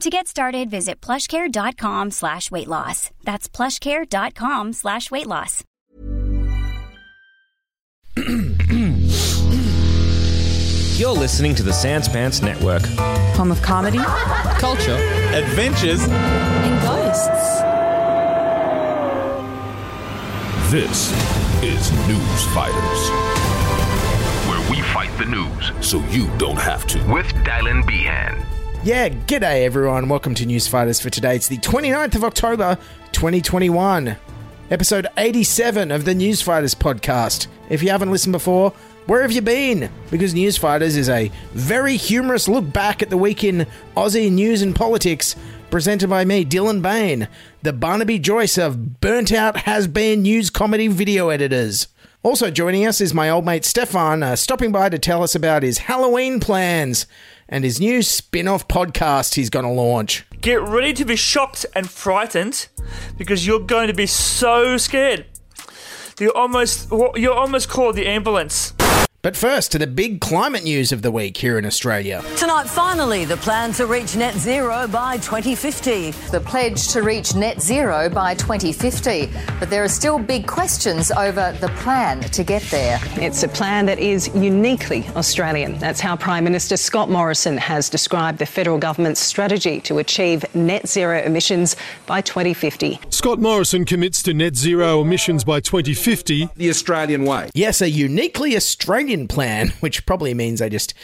To get started, visit plushcare.com slash weight loss. That's plushcare.com slash weight loss. You're listening to the Sans Pants Network. Home of comedy Culture. Adventures. and ghosts. This is News Fighters, where we fight the news so you don't have to. with Dylan Behan. Yeah, g'day everyone. Welcome to News Fighters for today. It's the 29th of October, 2021. Episode 87 of the News Fighters podcast. If you haven't listened before, where have you been? Because News Fighters is a very humorous look back at the week in Aussie news and politics, presented by me, Dylan Behan, the Barnaby Joyce of burnt out has been news comedy video editors. Also joining us is my old mate Stefan, uh, stopping by to tell us about his Halloween plans and his new spin off podcast he's going to launch. Get ready to be shocked and frightened because you're going to be so scared. You almost you almost called the ambulance. But first, to the big climate news of the week here in Australia. Tonight, finally, the plan to reach net zero by 2050. the pledge to reach net zero by 2050. But there are still big questions over the plan to get there. It's a plan that is uniquely Australian. That's how Prime Minister Scott Morrison has described the federal government's strategy to achieve net zero emissions by 2050. Scott Morrison commits to net zero emissions by 2050. the Australian way. Yes, a uniquely Australian plan, which probably means I just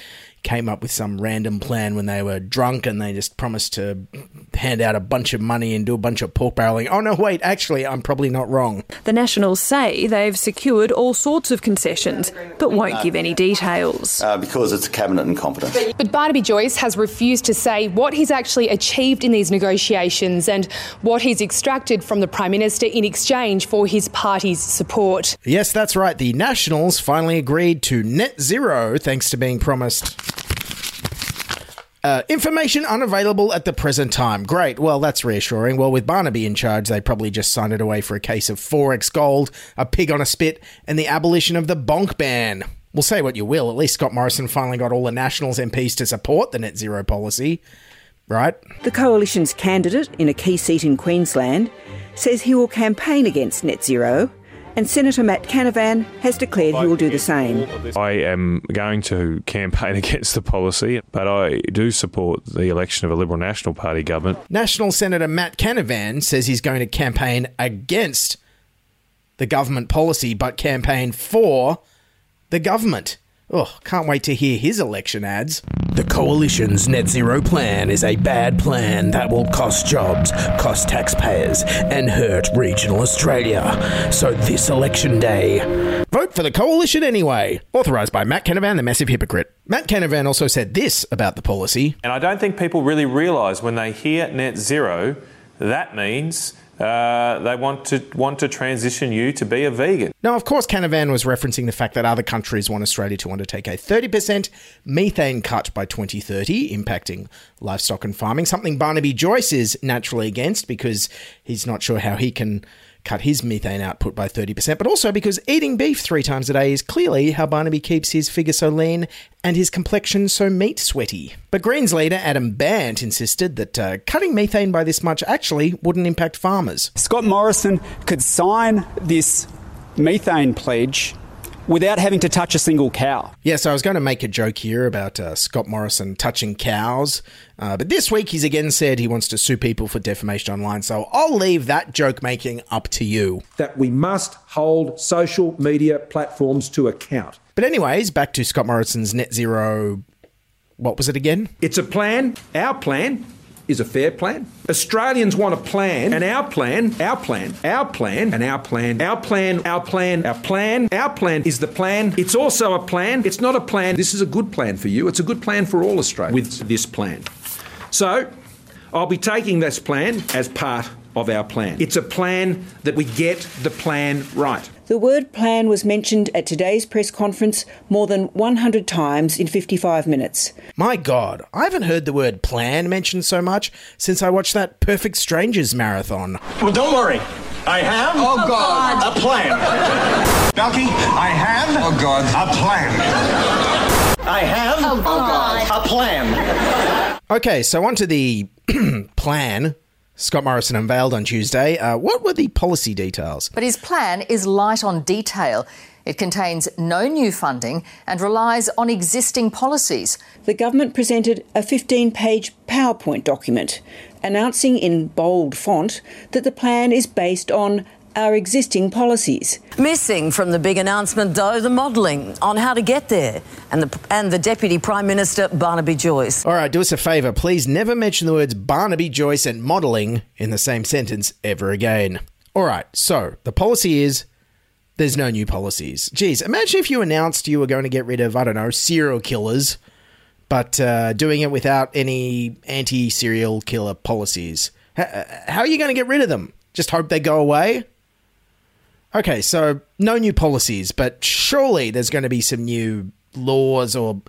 came up with some random plan when they were drunk and they just promised to hand out a bunch of money and do a bunch of pork barreling. Oh, no, wait, actually, I'm probably not wrong. The Nationals say they've secured all sorts of concessions, but won't give any details. Uh, because it's cabinet incompetence. But Barnaby Joyce has refused to say what he's actually achieved in these negotiations and what he's extracted from the Prime Minister in exchange for his party's support. Yes, that's right. The Nationals finally agreed to net zero thanks to being promised. Uh, information unavailable at the present time. Great. Well, that's reassuring. Well, with Barnaby in charge, they probably just signed it away for a case of 4x gold, a pig on a spit, and the abolition of the bonk ban. Well, say what you will, at least Scott Morrison finally got all the Nationals MPs to support the net zero policy. Right? The Coalition's candidate in a key seat in Queensland says he will campaign against net zero, and Senator Matt Canavan has declared he will do the same. I am going to campaign against the policy, but I do support the election of a Liberal National Party government. National Senator Matt Canavan says he's going to campaign against the government policy, but campaign for the government. Oh, can't wait to hear his election ads. The coalition's net zero plan is a bad plan that will cost jobs, cost taxpayers, and hurt regional Australia. So this election day, vote for the coalition anyway. Authorised by Matt Canavan, the massive hypocrite. Matt Canavan also said this about the policy. And I don't think people really realise when they hear net zero, that means uh, they want to want to transition you to be a vegan. Now, of course, Canavan was referencing the fact that other countries want Australia to undertake a 30% methane cut by 2030, impacting livestock and farming, something Barnaby Joyce is naturally against because he's not sure how he can cut his methane output by 30%, but also because eating beef three times a day is clearly how Barnaby keeps his figure so lean and his complexion so meat sweaty. But Greens leader Adam Bandt insisted that uh, cutting methane by this much actually wouldn't impact farmers. Scott Morrison could sign this methane pledge without having to touch a single cow. Yes, I was going to make a joke here about uh, Scott Morrison touching cows, uh, but this week he's again said he wants to sue people for defamation online, so I'll leave that joke making up to you. That we must hold social media platforms to account. But, anyways, back to Scott Morrison's net zero. What was it again? It's a plan, our plan, is a fair plan. Australians want a plan, and our plan, our plan, our plan, and our plan, our plan, our plan, our plan, our plan is the plan. It's also a plan. It's not a plan. This is a good plan for you. It's a good plan for all Australians with this plan. So, I'll be taking this plan as part of our plan. It's a plan that we get the plan right. The word plan was mentioned at today's press conference more than 100 times in 55 minutes. My God, I haven't heard the word plan mentioned so much since I watched that Perfect Strangers marathon. Well, don't worry. I have oh, God. a plan. Balky, I have oh, God. a plan. I have oh, God. a plan. Okay, so on to the plan Scott Morrison unveiled on Tuesday. Uh, what were the policy details? But his plan is light on detail. It contains no new funding and relies on existing policies. The government presented a 15 page PowerPoint document announcing in bold font that the plan is based on our existing policies. Missing from the big announcement, though, the modelling on how to get there, and the and the Deputy Prime Minister Barnaby Joyce. All right, do us a favour, please. Never mention the words Barnaby Joyce and modelling in the same sentence ever again. All right, so the policy is. There's no new policies. Geez, imagine if you announced you were going to get rid of, I don't know, serial killers, but uh, doing it without any anti serial killer policies. how are you going to get rid of them? Just hope they go away? Okay, so no new policies, but surely there's going to be some new laws or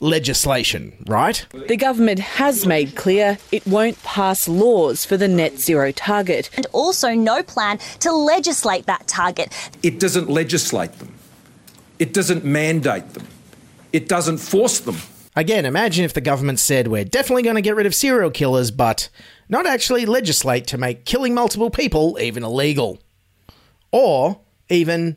legislation, right? The government has made clear it won't pass laws for the net zero target. And also no plan to legislate that target. It doesn't legislate them, it doesn't mandate them, it doesn't force them. Again, imagine if the government said we're definitely going to get rid of serial killers, but not actually legislate to make killing multiple people even illegal or even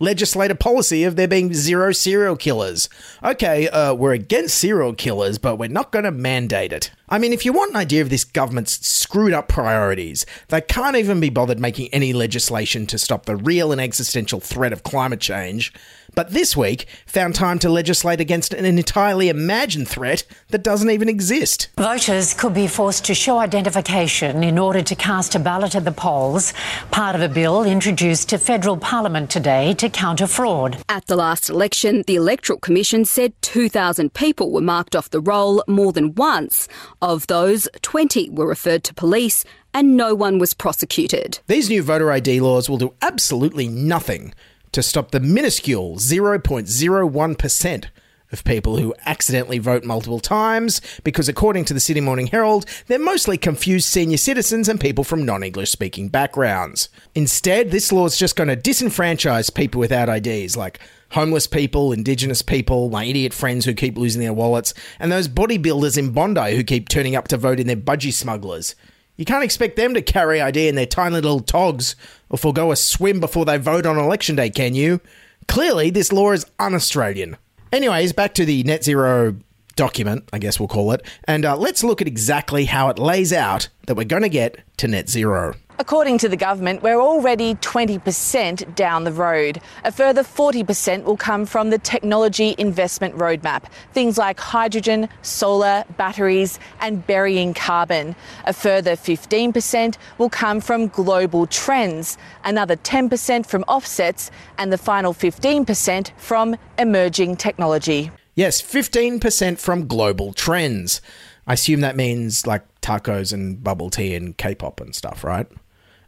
legislate a policy of there being zero serial killers. Okay, uh, we're against serial killers, but we're not going to mandate it. I mean, if you want an idea of this government's screwed up priorities, they can't even be bothered making any legislation to stop the real and existential threat of climate change but this week found time to legislate against an entirely imagined threat that doesn't even exist. Voters could be forced to show identification in order to cast a ballot at the polls, part of a bill introduced to federal parliament today to counter fraud. At the last election, the Electoral Commission said 2,000 people were marked off the roll more than once. Of those, 20 were referred to police and no one was prosecuted. These new voter ID laws will do absolutely nothing to stop the minuscule 0.01% of people who accidentally vote multiple times because, according to the Sydney Morning Herald, they're mostly confused senior citizens and people from non English speaking backgrounds. Instead, this law is just going to disenfranchise people without IDs, like homeless people, Indigenous people, my idiot friends who keep losing their wallets, and those bodybuilders in Bondi who keep turning up to vote in their budgie smugglers. You can't expect them to carry ID in their tiny little togs or forego a swim before they vote on election day, can you? Clearly, this law is un Australian. Anyways, back to the net zero document, I guess we'll call it, and uh, let's look at exactly how it lays out that we're going to get to net zero. According to the government, we're already 20% down the road. A further 40% will come from the technology investment roadmap, things like hydrogen, solar, batteries, and burying carbon. A further 15% will come from global trends, another 10% from offsets, and the final 15% from emerging technology. Yes, 15% from global trends. I assume that means like tacos and bubble tea and K pop and stuff, right?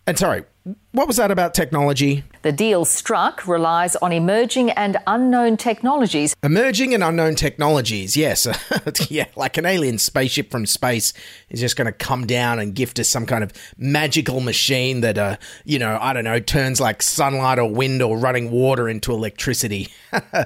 And sorry, what was that about technology? The deal struck relies on emerging and unknown technologies. Emerging and unknown technologies, yes. yeah, like an alien spaceship from space is just going to come down and gift us some kind of magical machine that, uh, you know, I don't know, turns like sunlight or wind or running water into electricity. uh,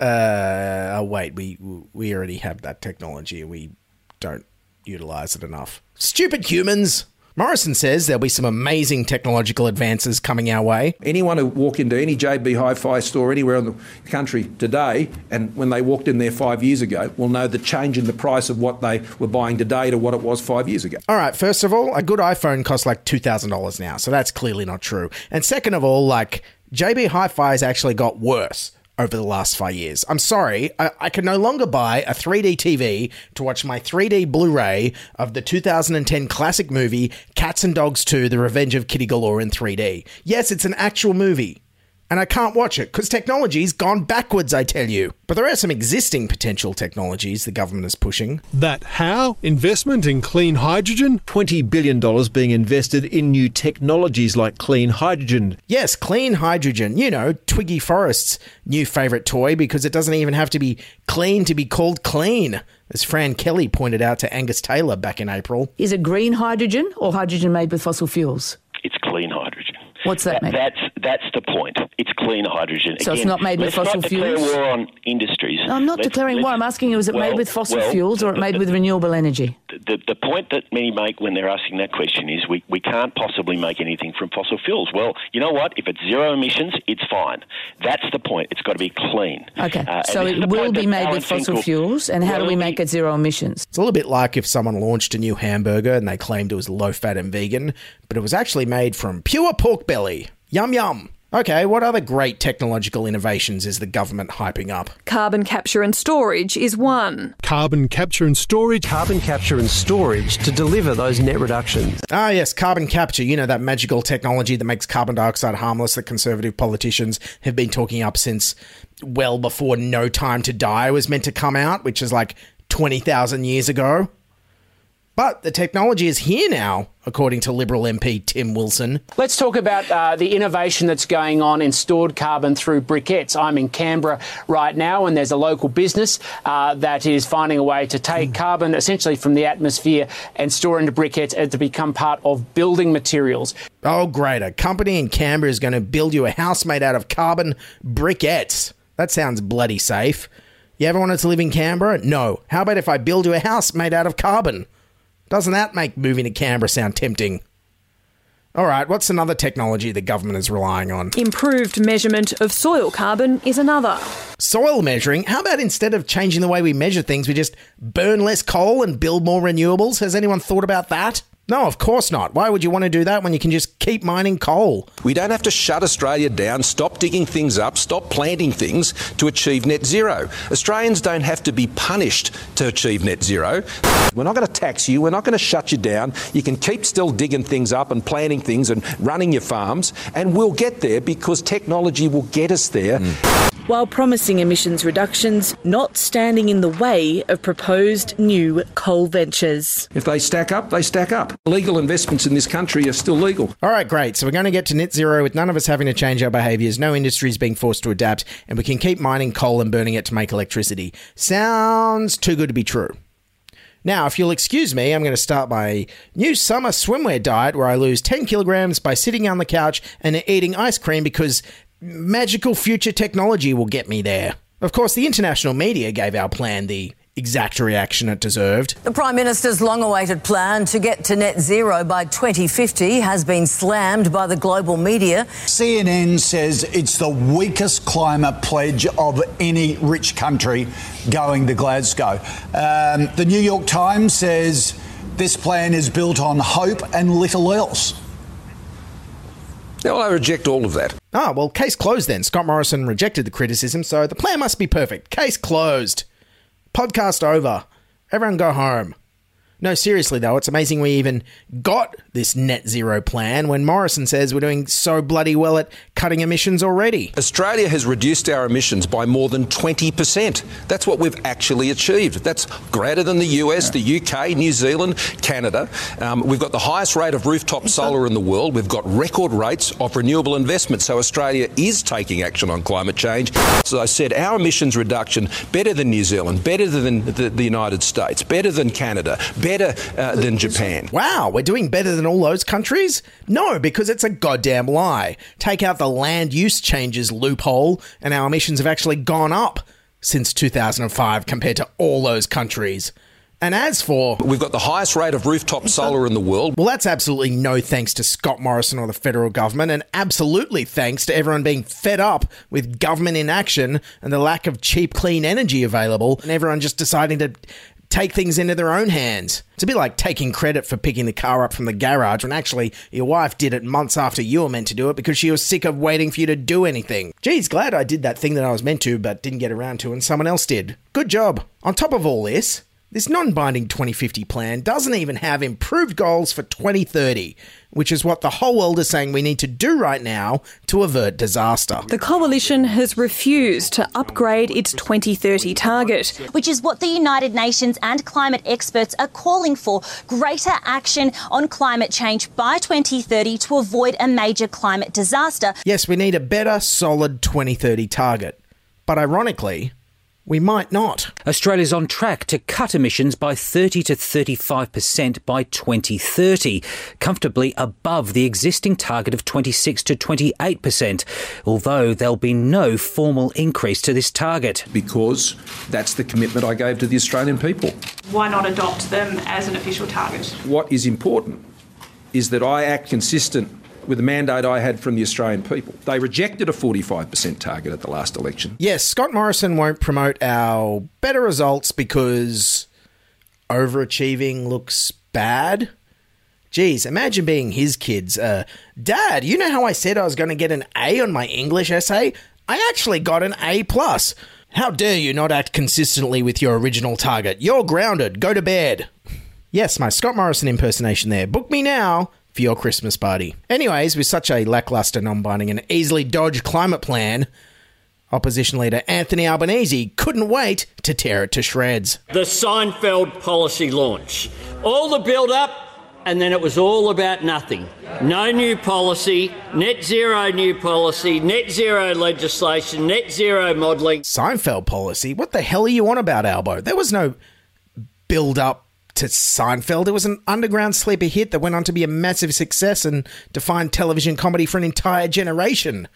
oh, wait, we we already have that technology. We don't utilize it enough. Stupid humans. Morrison says there'll be some amazing technological advances coming our way. Anyone who walk into any JB Hi-Fi store anywhere in the country today, and when they walked in there five years ago, will know the change in the price of what they were buying today to what it was five years ago. All right, first of all, a good iPhone costs like $2,000 now, so that's clearly not true. And second of all, like, JB Hi-Fi has actually got worse over the last five years. I'm sorry, I, I, can no longer buy a 3D TV to watch my 3D Blu ray of the 2010 classic movie Cats and Dogs 2 The Revenge of Kitty Galore in 3D. Yes, it's an actual movie and I can't watch it because technology's gone backwards, I tell you. But there are some existing potential technologies the government is pushing. That how? Investment in clean hydrogen? $20 billion being invested in new technologies like clean hydrogen. Yes, clean hydrogen. You know, Twiggy Forrest's new favourite toy because it doesn't even have to be clean to be called clean. As Fran Kelly pointed out to Angus Taylor back in April. Is it green hydrogen or hydrogen made with fossil fuels? It's clean hydrogen. What's that, that mean? That's that's the point. It's clean hydrogen. So Again, it's not made with fossil fuels? war on industries. No, I'm not Let's- declaring war. I'm asking you, is it well, made with fossil well, fuels or it made with renewable energy? The, the point that many make when they're asking that question is we, we can't possibly make anything from fossil fuels. Well, you know what? If it's zero emissions, it's fine. That's the point. It's got to be clean. Okay, Uh, so it will be made Alan with fossil Finkel- fuels, and how do we make it zero emissions? It's a little bit like if someone launched a new hamburger and they claimed it was low fat and vegan, but it was actually made from pure pork belly. Yum yum. Okay, what other great technological innovations is the government hyping up? Carbon capture and storage is one. Carbon capture and storage. Carbon capture and storage to deliver those net reductions. Ah, yes, carbon capture. You know, that magical technology that makes carbon dioxide harmless that conservative politicians have been talking up since well before No Time to Die was meant to come out, which is like 20,000 years ago. But the technology is here now, according to Liberal MP Tim Wilson. Let's talk about uh, the innovation that's going on in stored carbon through briquettes. I'm in Canberra right now, and there's a local business uh, that is finding a way to take carbon essentially from the atmosphere and store into briquettes and to become part of building materials. Oh, great. A company in Canberra is going to build you a house made out of carbon briquettes. That sounds bloody safe. You ever wanted to live in Canberra? No. How about if I build you a house made out of carbon? Doesn't that make moving to Canberra sound tempting? All right, what's another technology the government is relying on? Improved measurement of soil carbon is another. Soil measuring? How about instead of changing the way we measure things, we just burn less coal and build more renewables? Has anyone thought about that? No, of course not. Why would you want to do that when you can just keep mining coal? We don't have to shut Australia down, stop digging things up, stop planting things to achieve net zero. Australians don't have to be punished to achieve net zero. We're not going to tax you, we're not going to shut you down. You can keep still digging things up and planting things and running your farms, and we'll get there because technology will get us there. Mm. While promising emissions reductions, not standing in the way of proposed new coal ventures. If they stack up, they stack up. Legal investments in this country are still legal. All right, great. So we're going to get to net zero with none of us having to change our behaviours, no industries being forced to adapt, and we can keep mining coal and burning it to make electricity. Sounds too good to be true. Now, if you'll excuse me, I'm going to start my new summer swimwear diet where I lose 10 kilograms by sitting on the couch and eating ice cream because magical future technology will get me there. Of course, the international media gave our plan the exact reaction it deserved. The Prime Minister's long awaited plan to get to net zero by 2050 has been slammed by the global media. CNN says it's the weakest climate pledge of any rich country going to Glasgow. Um, the New York Times says this plan is built on hope and little else. Now, I reject all of that. Ah, well, case closed then. Scott Morrison rejected the criticism, so the plan must be perfect. Case closed. Podcast over. Everyone go home. No, seriously though, it's amazing we even got this net zero plan when Morrison says we're doing so bloody well at cutting emissions already. Australia has reduced our emissions by more than 20%. That's what we've actually achieved. That's greater than the US, the UK, New Zealand, Canada. Um, we've got the highest rate of rooftop solar in the world. We've got record rates of renewable investment. So Australia is taking action on climate change. As I said, our emissions reduction better than New Zealand, better than the, the United States, better than Canada, better uh, than Japan. Wow, we're doing better than all those countries? No, because it's a goddamn lie. Take out the land use changes loophole, and our emissions have actually gone up since 2005 compared to all those countries. And as for. We've got the highest rate of rooftop solar in the world. Well, that's absolutely no thanks to Scott Morrison or the federal government, and absolutely thanks to everyone being fed up with government inaction and the lack of cheap, clean energy available, and everyone just deciding to take things into their own hands. It's a bit like taking credit for picking the car up from the garage when actually your wife did it months after you were meant to do it because she was sick of waiting for you to do anything. Geez, glad I did that thing that I was meant to but didn't get around to and someone else did. Good job. On top of all this, this non binding 2050 plan doesn't even have improved goals for 2030, which is what the whole world is saying we need to do right now to avert disaster. The coalition has refused to upgrade its 2030 target. Which is what the United Nations and climate experts are calling for greater action on climate change by 2030 to avoid a major climate disaster. Yes, we need a better, solid 2030 target. But ironically, we might not. Australia's on track to cut emissions by 30 to 35% by 2030, comfortably above the existing target of 26 to 28%, although there'll be no formal increase to this target. Because that's the commitment I gave to the Australian people. Why not adopt them as an official target? What is important is that I act consistent with the mandate I had from the Australian people. They rejected a 45% target at the last election. Yes, Scott Morrison won't promote our better results because overachieving looks bad. Geez, imagine being his kids. Uh, Dad, you know how I said I was going to get an A on my English essay? I actually got an A plus. How dare you not act consistently with your original target? You're grounded. Go to bed. Yes, my Scott Morrison impersonation there. Book me now for your Christmas party. Anyways, with such a lackluster, non binding, and easily dodged climate plan, opposition leader Anthony Albanese couldn't wait to tear it to shreds. The Seinfeld policy launch. All the build up, and then it was all about nothing. No new policy, net zero new policy, net zero legislation, net zero modelling. Seinfeld policy? What the hell are you on about, Albo? There was no build up to Seinfeld. It was an underground sleeper hit that went on to be a massive success and define television comedy for an entire generation.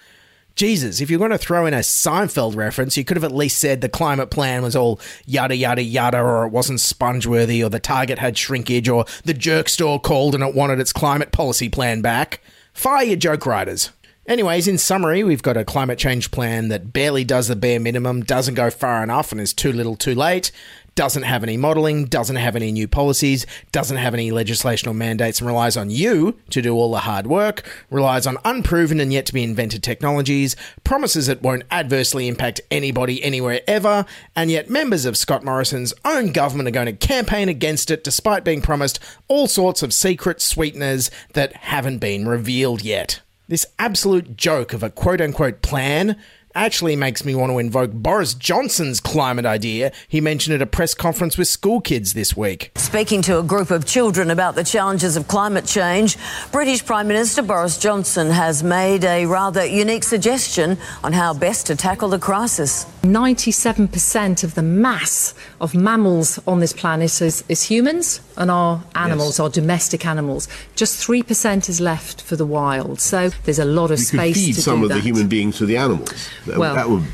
Jesus, if you're going to throw in a Seinfeld reference, you could have at least said the climate plan was all yada yada yada, or it wasn't sponge worthy, or the target had shrinkage, or the jerk store called and it wanted its climate policy plan back. Fire your joke writers. Anyways, in summary, we've got a climate change plan that barely does the bare minimum, doesn't go far enough, and is too little too late doesn't have any modelling, doesn't have any new policies, doesn't have any legislation or mandates, and relies on you to do all the hard work, relies on unproven and yet to be invented technologies, promises it won't adversely impact anybody anywhere ever, and yet members of Scott Morrison's own government are going to campaign against it despite being promised all sorts of secret sweeteners that haven't been revealed yet. This absolute joke of a quote unquote plan actually makes me want to invoke Boris Johnson's climate idea he mentioned it at a press conference with school kids this week. Speaking to a group of children about the challenges of climate change, British Prime Minister Boris Johnson has made a rather unique suggestion on how best to tackle the crisis. 97% of the mass of mammals on this planet is, is humans and our animals, yes. our domestic animals. Just 3% is left for the wild. So there's a lot of we space could feed to some do of that. the human beings to the animals. That, well, that would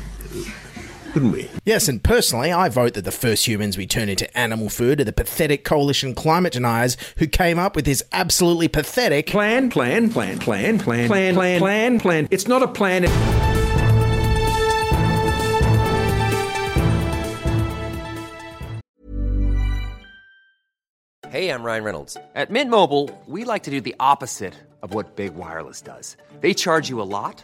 couldn't we? Yes, and personally, I vote that the first humans we turn into animal food are the pathetic coalition climate deniers who came up with this absolutely pathetic plan, plan, plan, plan, plan, plan, plan, plan, plan. It's not a plan. Hey, I'm Ryan Reynolds. At Mint Mobile, we like to do the opposite of what Big Wireless does. They charge you a lot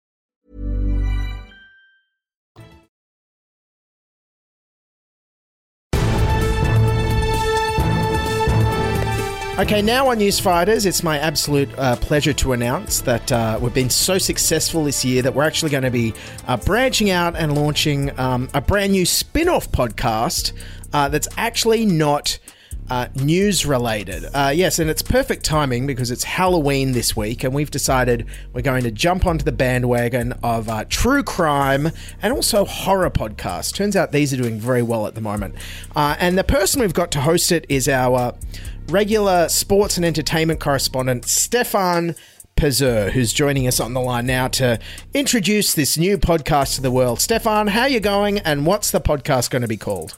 Okay, now on News Fighters, it's my absolute uh, pleasure to announce that uh, we've been so successful this year that we're actually going to be uh, branching out and launching um, a brand new spin off podcast uh, that's actually not. Uh, news related. Uh, yes, and it's perfect timing because it's Halloween this week, and we've decided we're going to jump onto the bandwagon of uh, true crime and also horror podcasts. Turns out these are doing very well at the moment. Uh, and the person we've got to host it is our regular sports and entertainment correspondent, Stefan Pazur, who's joining us on the line now to introduce this new podcast to the world. Stefan, how you going, and what's the podcast going to be called?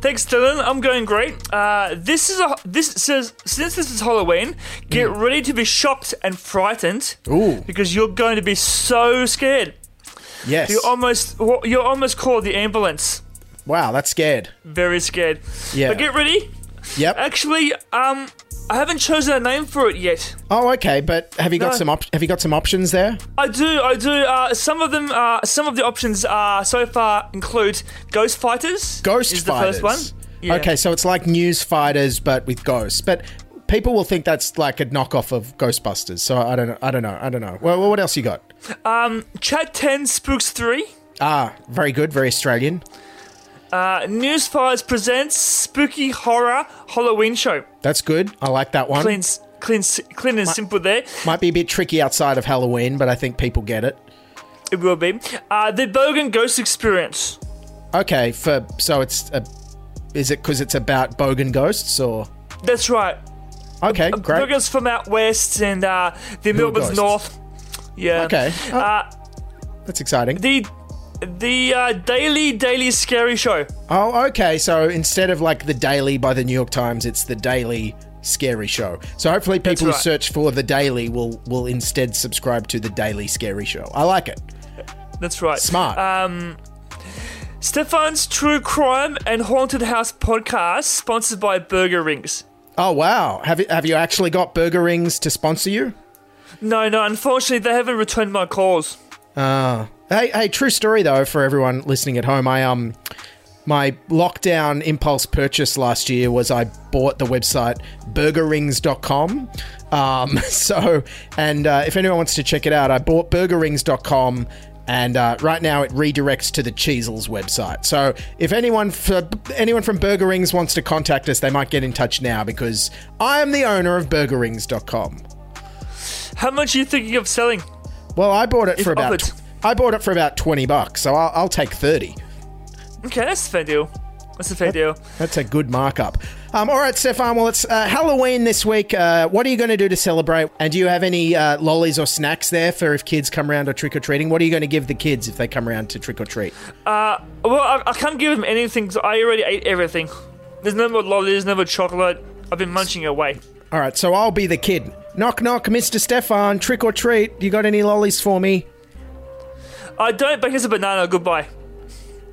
Thanks, Dylan. I'm going great. Uh, this is a this says since this is Halloween, get ready to be shocked and frightened. Ooh, because you're going to be so scared. Yes, you almost you're almost called the ambulance. Wow, that's scared. Very scared. Yeah. But get ready. Yep. Actually, um, I haven't chosen a name for it yet. Oh, okay. But have you got No. some op- have you got some options there? I do, I do. Uh, some of them, uh, some of the options uh, so far include Ghost Fighters. Ghost is fighters. the first one. Yeah. Okay, so it's like news fighters but with ghosts. But people will think that's like a knockoff of Ghostbusters. So I don't know. I don't know. I don't know. Well, what else you got? Um, Chat Ten Spooks Three. Ah, very good. Very Australian. Uh, News Fighters presents Spooky Horror Halloween Show. That's good. I like that one. Clean, clean, clean and simple there. Might be a bit tricky outside of Halloween, but I think people get it. It will be. Uh, the Bogan Ghost Experience. Okay, for so it's a, is it because it's about bogan ghosts or? That's right. Okay, great. Bogans from out west and uh, the Melbourne's north. Yeah. Okay. Uh, That's exciting. the the uh, Daily Daily Scary Show. Oh, okay. So instead of like the Daily by the New York Times, it's the Daily Scary Show. So hopefully people who search for the Daily will will instead subscribe to the Daily Scary Show. I like it. That's right. Smart. Um, Stefan's True Crime and Haunted House podcast, sponsored by Burger Rings. Oh wow. Have you, have you actually got Burger Rings to sponsor you? No, no, unfortunately, they haven't returned my calls. Ah. Hey, hey, true story though for everyone listening at home. I um my lockdown impulse purchase last year was I bought the website burgerrings.com. Um, so, and uh, if anyone wants to check it out, I bought burgerrings.com and uh, right now it redirects to the Cheezels website. So, if anyone for anyone from Burger Rings wants to contact us, they might get in touch now because I am the owner of burgerrings.com. How much are you thinking of selling? Well, I bought it If for about. I bought it for about 20 bucks, so I'll, I'll take 30. Okay, that's a fair deal. That's a fair deal. That's a good markup. Um, all right, Stefan. Well, it's uh, Halloween this week. Uh, what are you going to do to celebrate? And do you have any uh, lollies or snacks there for if kids come around to trick or treating? What are you going to give the kids if they come around to trick or treat? Uh, well, I, I can't give them anything because I already ate everything. There's no more lollies, no more chocolate. I've been munching away. All right, so I'll be the kid. Knock, knock, Mr. Stefan. Trick or treat. You got any lollies for me? I don't, but here's a banana. Goodbye.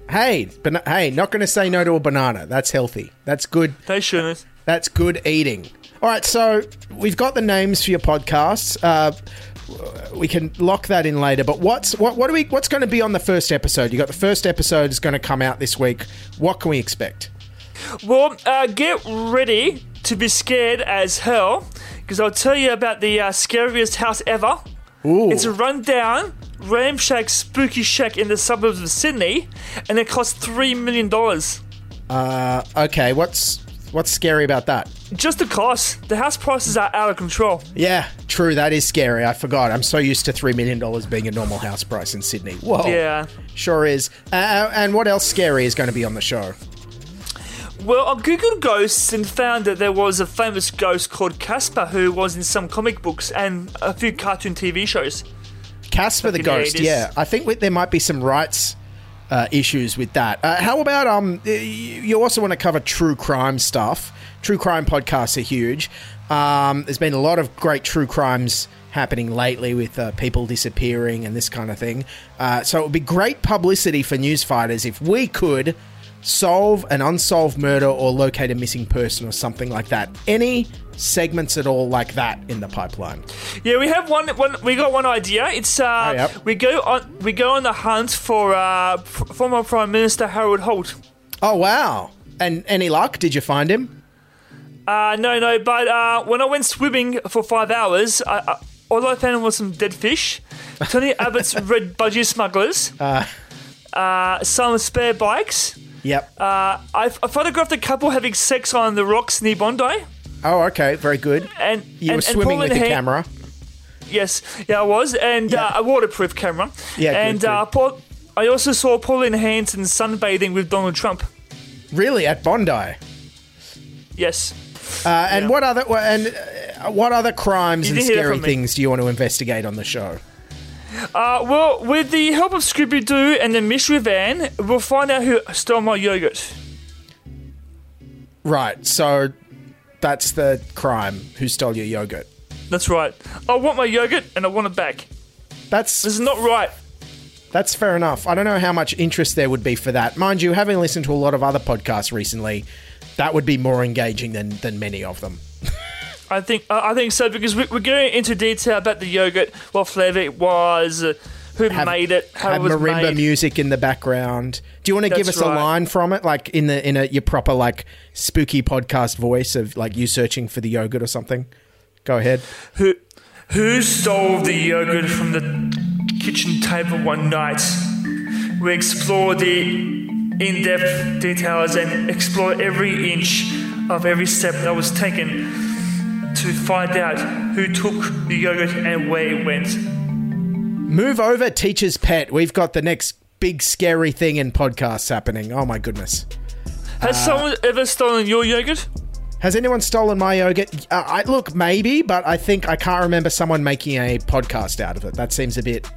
Hey, bana- hey, not going to say no to a banana. That's healthy. That's good. They shouldn't. That's good eating. All right, so we've got the names for your podcasts. Uh, we can lock that in later. But what's what? What do we? What's going to be on the first episode? You got the first episode is going to come out this week. What can we expect? Well, uh, get ready to be scared as hell because I'll tell you about the uh, scariest house ever. Ooh. It's a rundown, ramshack, spooky shack in the suburbs of Sydney, and it cost three million dollars. Uh, okay, what's what's scary about that? Just the cost. The house prices are out of control. Yeah, true. That is scary. I forgot. I'm so used to three million dollars being a normal house price in Sydney. Whoa. Yeah. Sure is. Uh, and what else scary is going to be on the show? Well, I googled ghosts and found that there was a famous ghost called Casper who was in some comic books and a few cartoon TV shows. Casper the Ghost. Yeah, I think we- there might be some rights uh, issues with that. Uh, how about um? You also want to cover true crime stuff. True crime podcasts are huge. Um, there's been a lot of great true crimes happening lately with uh, people disappearing and this kind of thing. Uh, so it would be great publicity for news fighters if we could solve an unsolved murder or locate a missing person or something like that. Any segments at all like that in the pipeline? Yeah, we have one. one we got one idea. It's uh, yep. we go on we go on the hunt for uh, former Prime Minister Harold Holt. Oh wow! And any luck? Did you find him? Uh, no, no. But uh, when I went swimming for five hours, I, I, all I found was some dead fish, Tony Abbott's red budgie smugglers, Uh, uh, some spare bikes. Yep. Uh, I, I photographed a couple having sex on the rocks near Bondi. Oh, okay. Very good. And You were and, and swimming with the camera. Yes, yeah, I was, and uh, a waterproof camera. Yeah, good, and Uh, Paul, I also saw Pauline Hanson sunbathing with Donald Trump. Really, at Bondi. Yes. Uh, and what other and uh, what other crimes and didn't hear that scary things do you want to investigate on the show? Uh, well, with the help of Scooby Doo and the mystery van, we'll find out who stole my yogurt. Right. So that's the crime. Who stole your yogurt? That's right. I want my yogurt and I want it back. That's this is not right. That's fair enough. I don't know how much interest there would be for that. Mind you, having listened to a lot of other podcasts recently, that would be more engaging than than many of them. I think uh, I think so because we, we're going into detail about the yogurt, what flavour it was, uh, who Have- made it, how it was marimba made. music in the background. Do you want to give us a line from it, like in the in a your proper like spooky podcast voice of like you searching for the yogurt or something? Go ahead. Who who stole the yogurt from the kitchen table one night? We explore the in-depth details and explore every inch of every step that was taken to find out who took the yogurt and where it went. Move over, teacher's pet. We've got the next big scary thing in podcasts happening. Oh my goodness. Has Uh, someone ever stolen your yogurt? Has anyone stolen my yogurt? Uh, I, look, maybe, but I think I can't remember someone making a podcast out of it. That seems a bit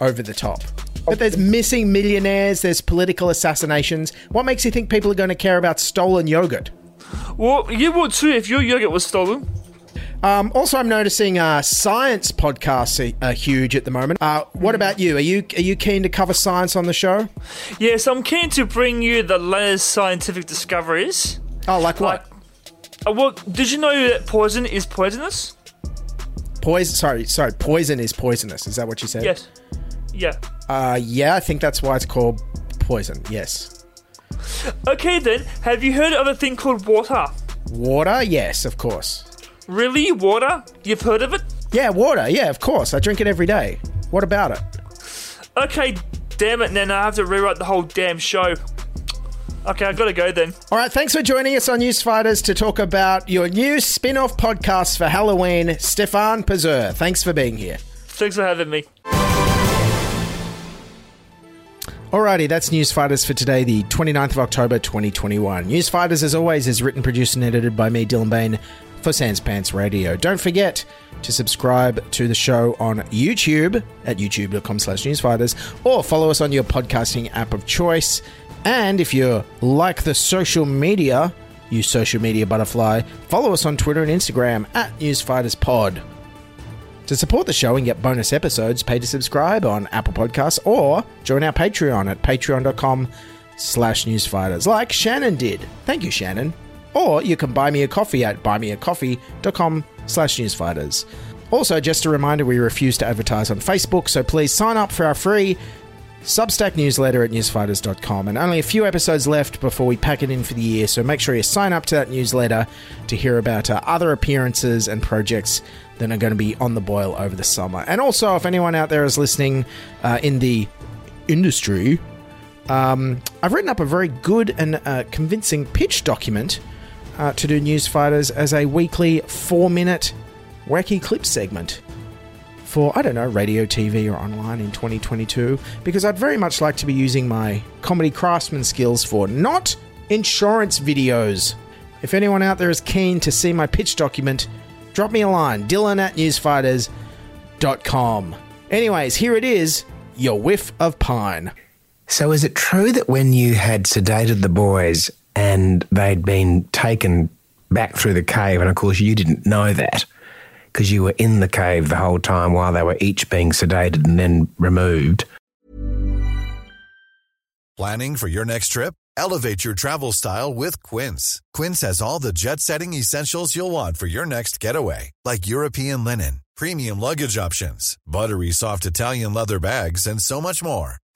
over the top. But there's missing millionaires, there's political assassinations. What makes you think people are going to care about stolen yogurt? Well, you would too if your yogurt was stolen. Um, also, I'm noticing uh, science podcasts are, are huge at the moment. Uh, what about you? Are you are you keen to cover science on the show? Yes, I'm keen to bring you the latest scientific discoveries. Oh, like what? Uh, well, did you know that poison is poisonous? Poison. Sorry, sorry. Poison is poisonous. Is that what you said? Yes. Yeah. Uh, yeah, I think that's why it's called poison. Yes. Okay then, have you heard of a thing called water? Water. Yes, of course. Really? Water? You've heard of it? Yeah, water. Yeah, of course. I drink it every day. What about it? Okay, damn it, then I have to rewrite the whole damn show. Okay, I've gotta go then. All right, thanks for joining us on News Fighters to talk about your new spin off podcast for Halloween, Stefan Pazur. Thanks for being here. Thanks for having me. Alrighty, that's News Fighters for today, the 29th of October 2021. News Fighters, as always, is written, produced, and edited by me, Dylan Behan, for Sans Pants Radio. Don't forget to subscribe to the show on YouTube at youtube.com slash newsfighters or follow us on your podcasting app of choice. And if you like the social media, use social media butterfly, follow us on Twitter and Instagram at newsfighterspod. To support the show and get bonus episodes, pay to subscribe on Apple Podcasts or join our Patreon at patreon.com slash newsfighters, like Shannon did. Thank you, Shannon. Or you can buy me a coffee at buymeacoffee.com slash newsfighters. Also, just a reminder, we refuse to advertise on Facebook, so please sign up for our free Substack newsletter at newsfighters.com. And only a few episodes left before we pack it in for the year, so make sure you sign up to that newsletter to hear about uh, other appearances and projects that are going to be on the boil over the summer. And also, if anyone out there is listening uh, in the industry, um, I've written up a very good and uh, convincing pitch document uh, to do Newsfighters as a weekly four minute wacky clip segment for, I don't know, radio, TV, or online in 2022, because I'd very much like to be using my comedy craftsman skills for not insurance videos. If anyone out there is keen to see my pitch document, drop me a line, dylan at newsfighters.com. Anyways, here it is your whiff of pine. So, is it true that when you had sedated the boys and they'd been taken back through the cave, and of course you didn't know that because you were in the cave the whole time while they were each being sedated and then removed? Planning for your next trip? Elevate your travel style with Quince. Quince has all the jet setting essentials you'll want for your next getaway, like European linen, premium luggage options, buttery soft Italian leather bags, and so much more.